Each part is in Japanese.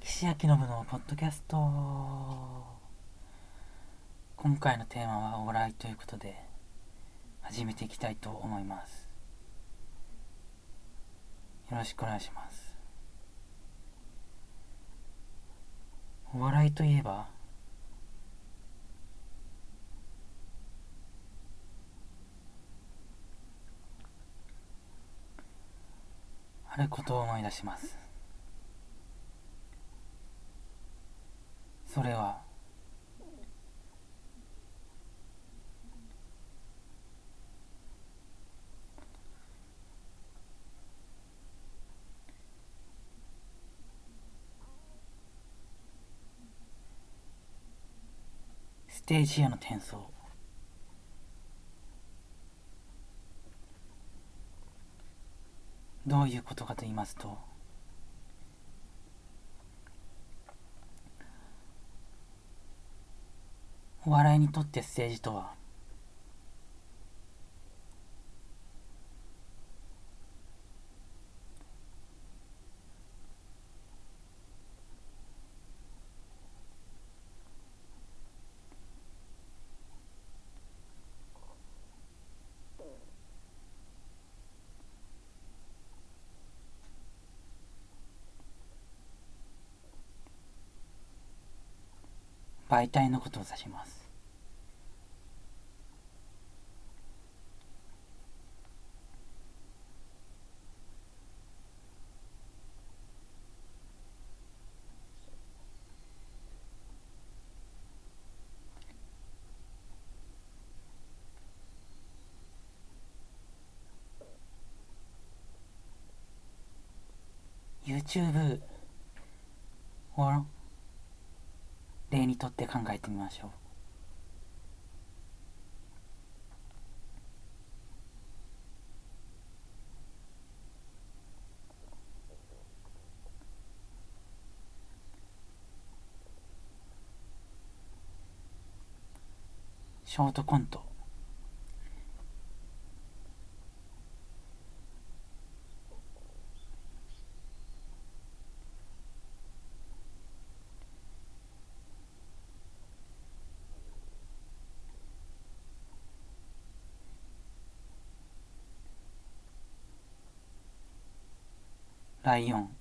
岸明信のポッドキャスト。今回のテーマはお笑いということで始めていきたいと思います。よろしくお願いします。お笑いといえばあることを思い出します。それは。ステージへの転送。どういうことかと言いますとお笑いにとってステージとは。媒体のことを指します。ユーチューブを例にとって考えてみましょう。ショートコント。ライオン。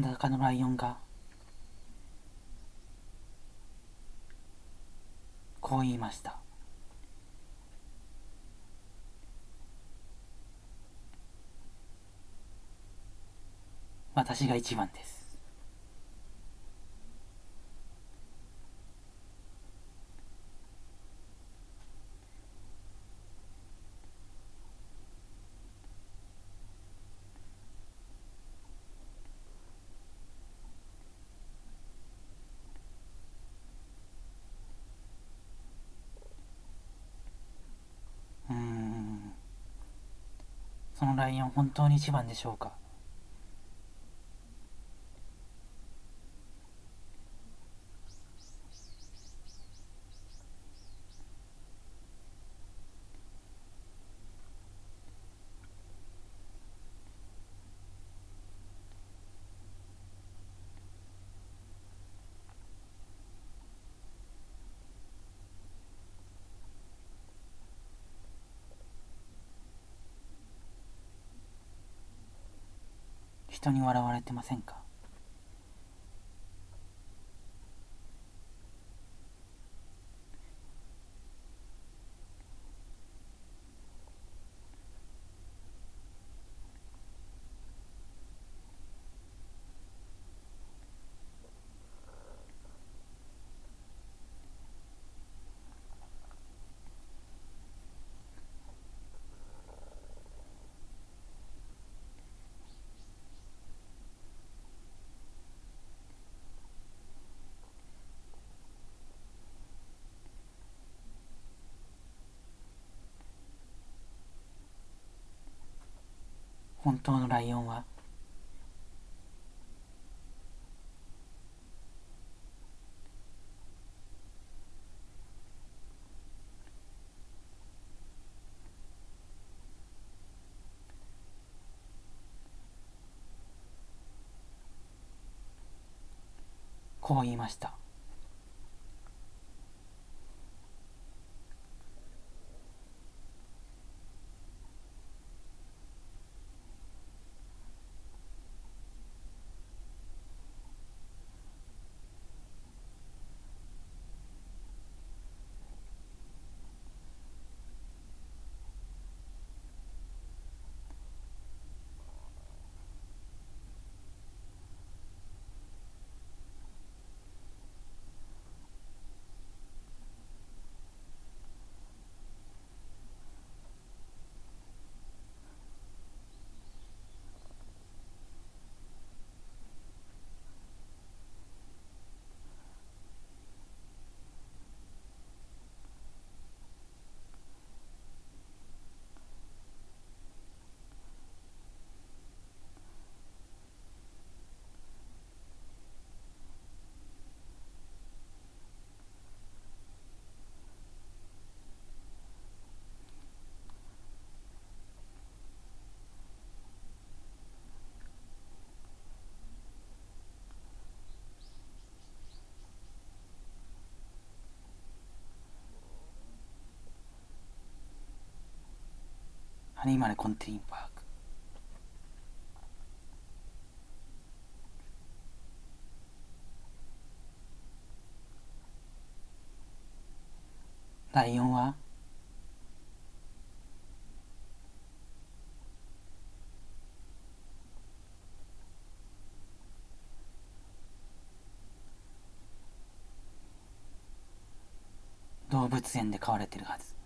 裸のライオンがこう言いました私が一番ですうーんそのライオン本当に一番でしょうか？人に笑われてませんか？本当のライオンは。こう言いました。アニマルコンティーンパークライオンは動物園で飼われてるはず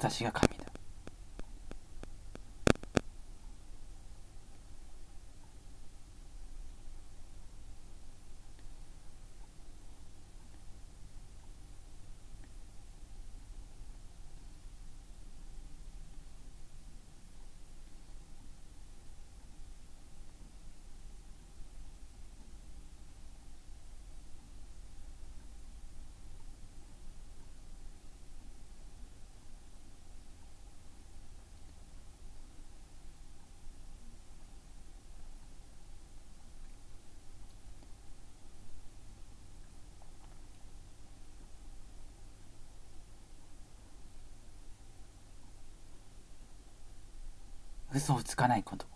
私が神嘘をつかないこと。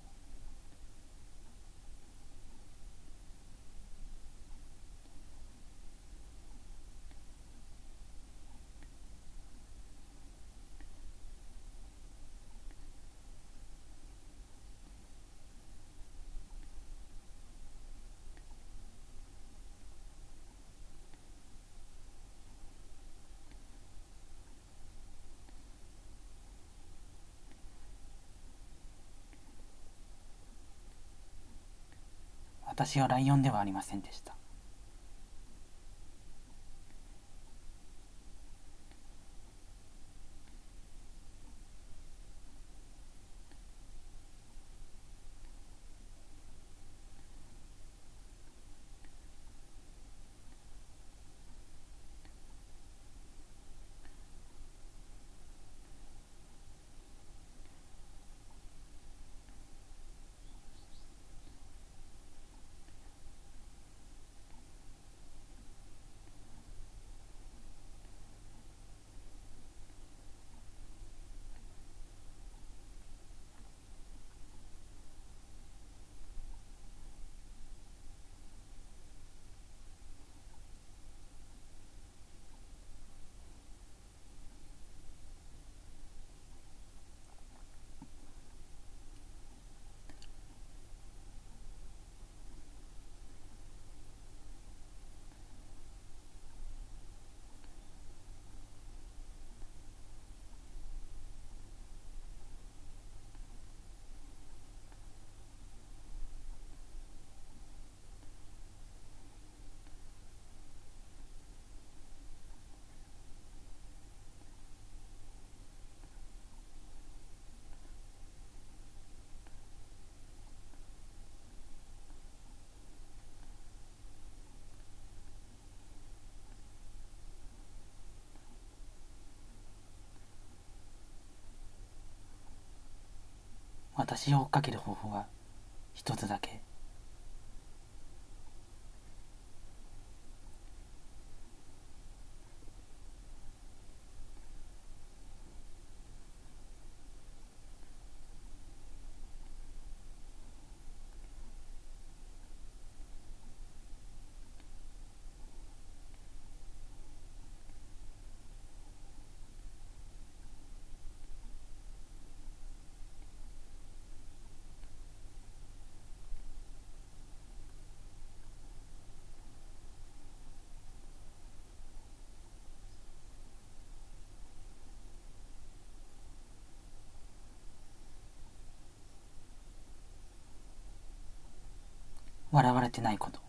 私はライオンではありませんでした。私を追っかける方法は一つだけ笑われてないこと。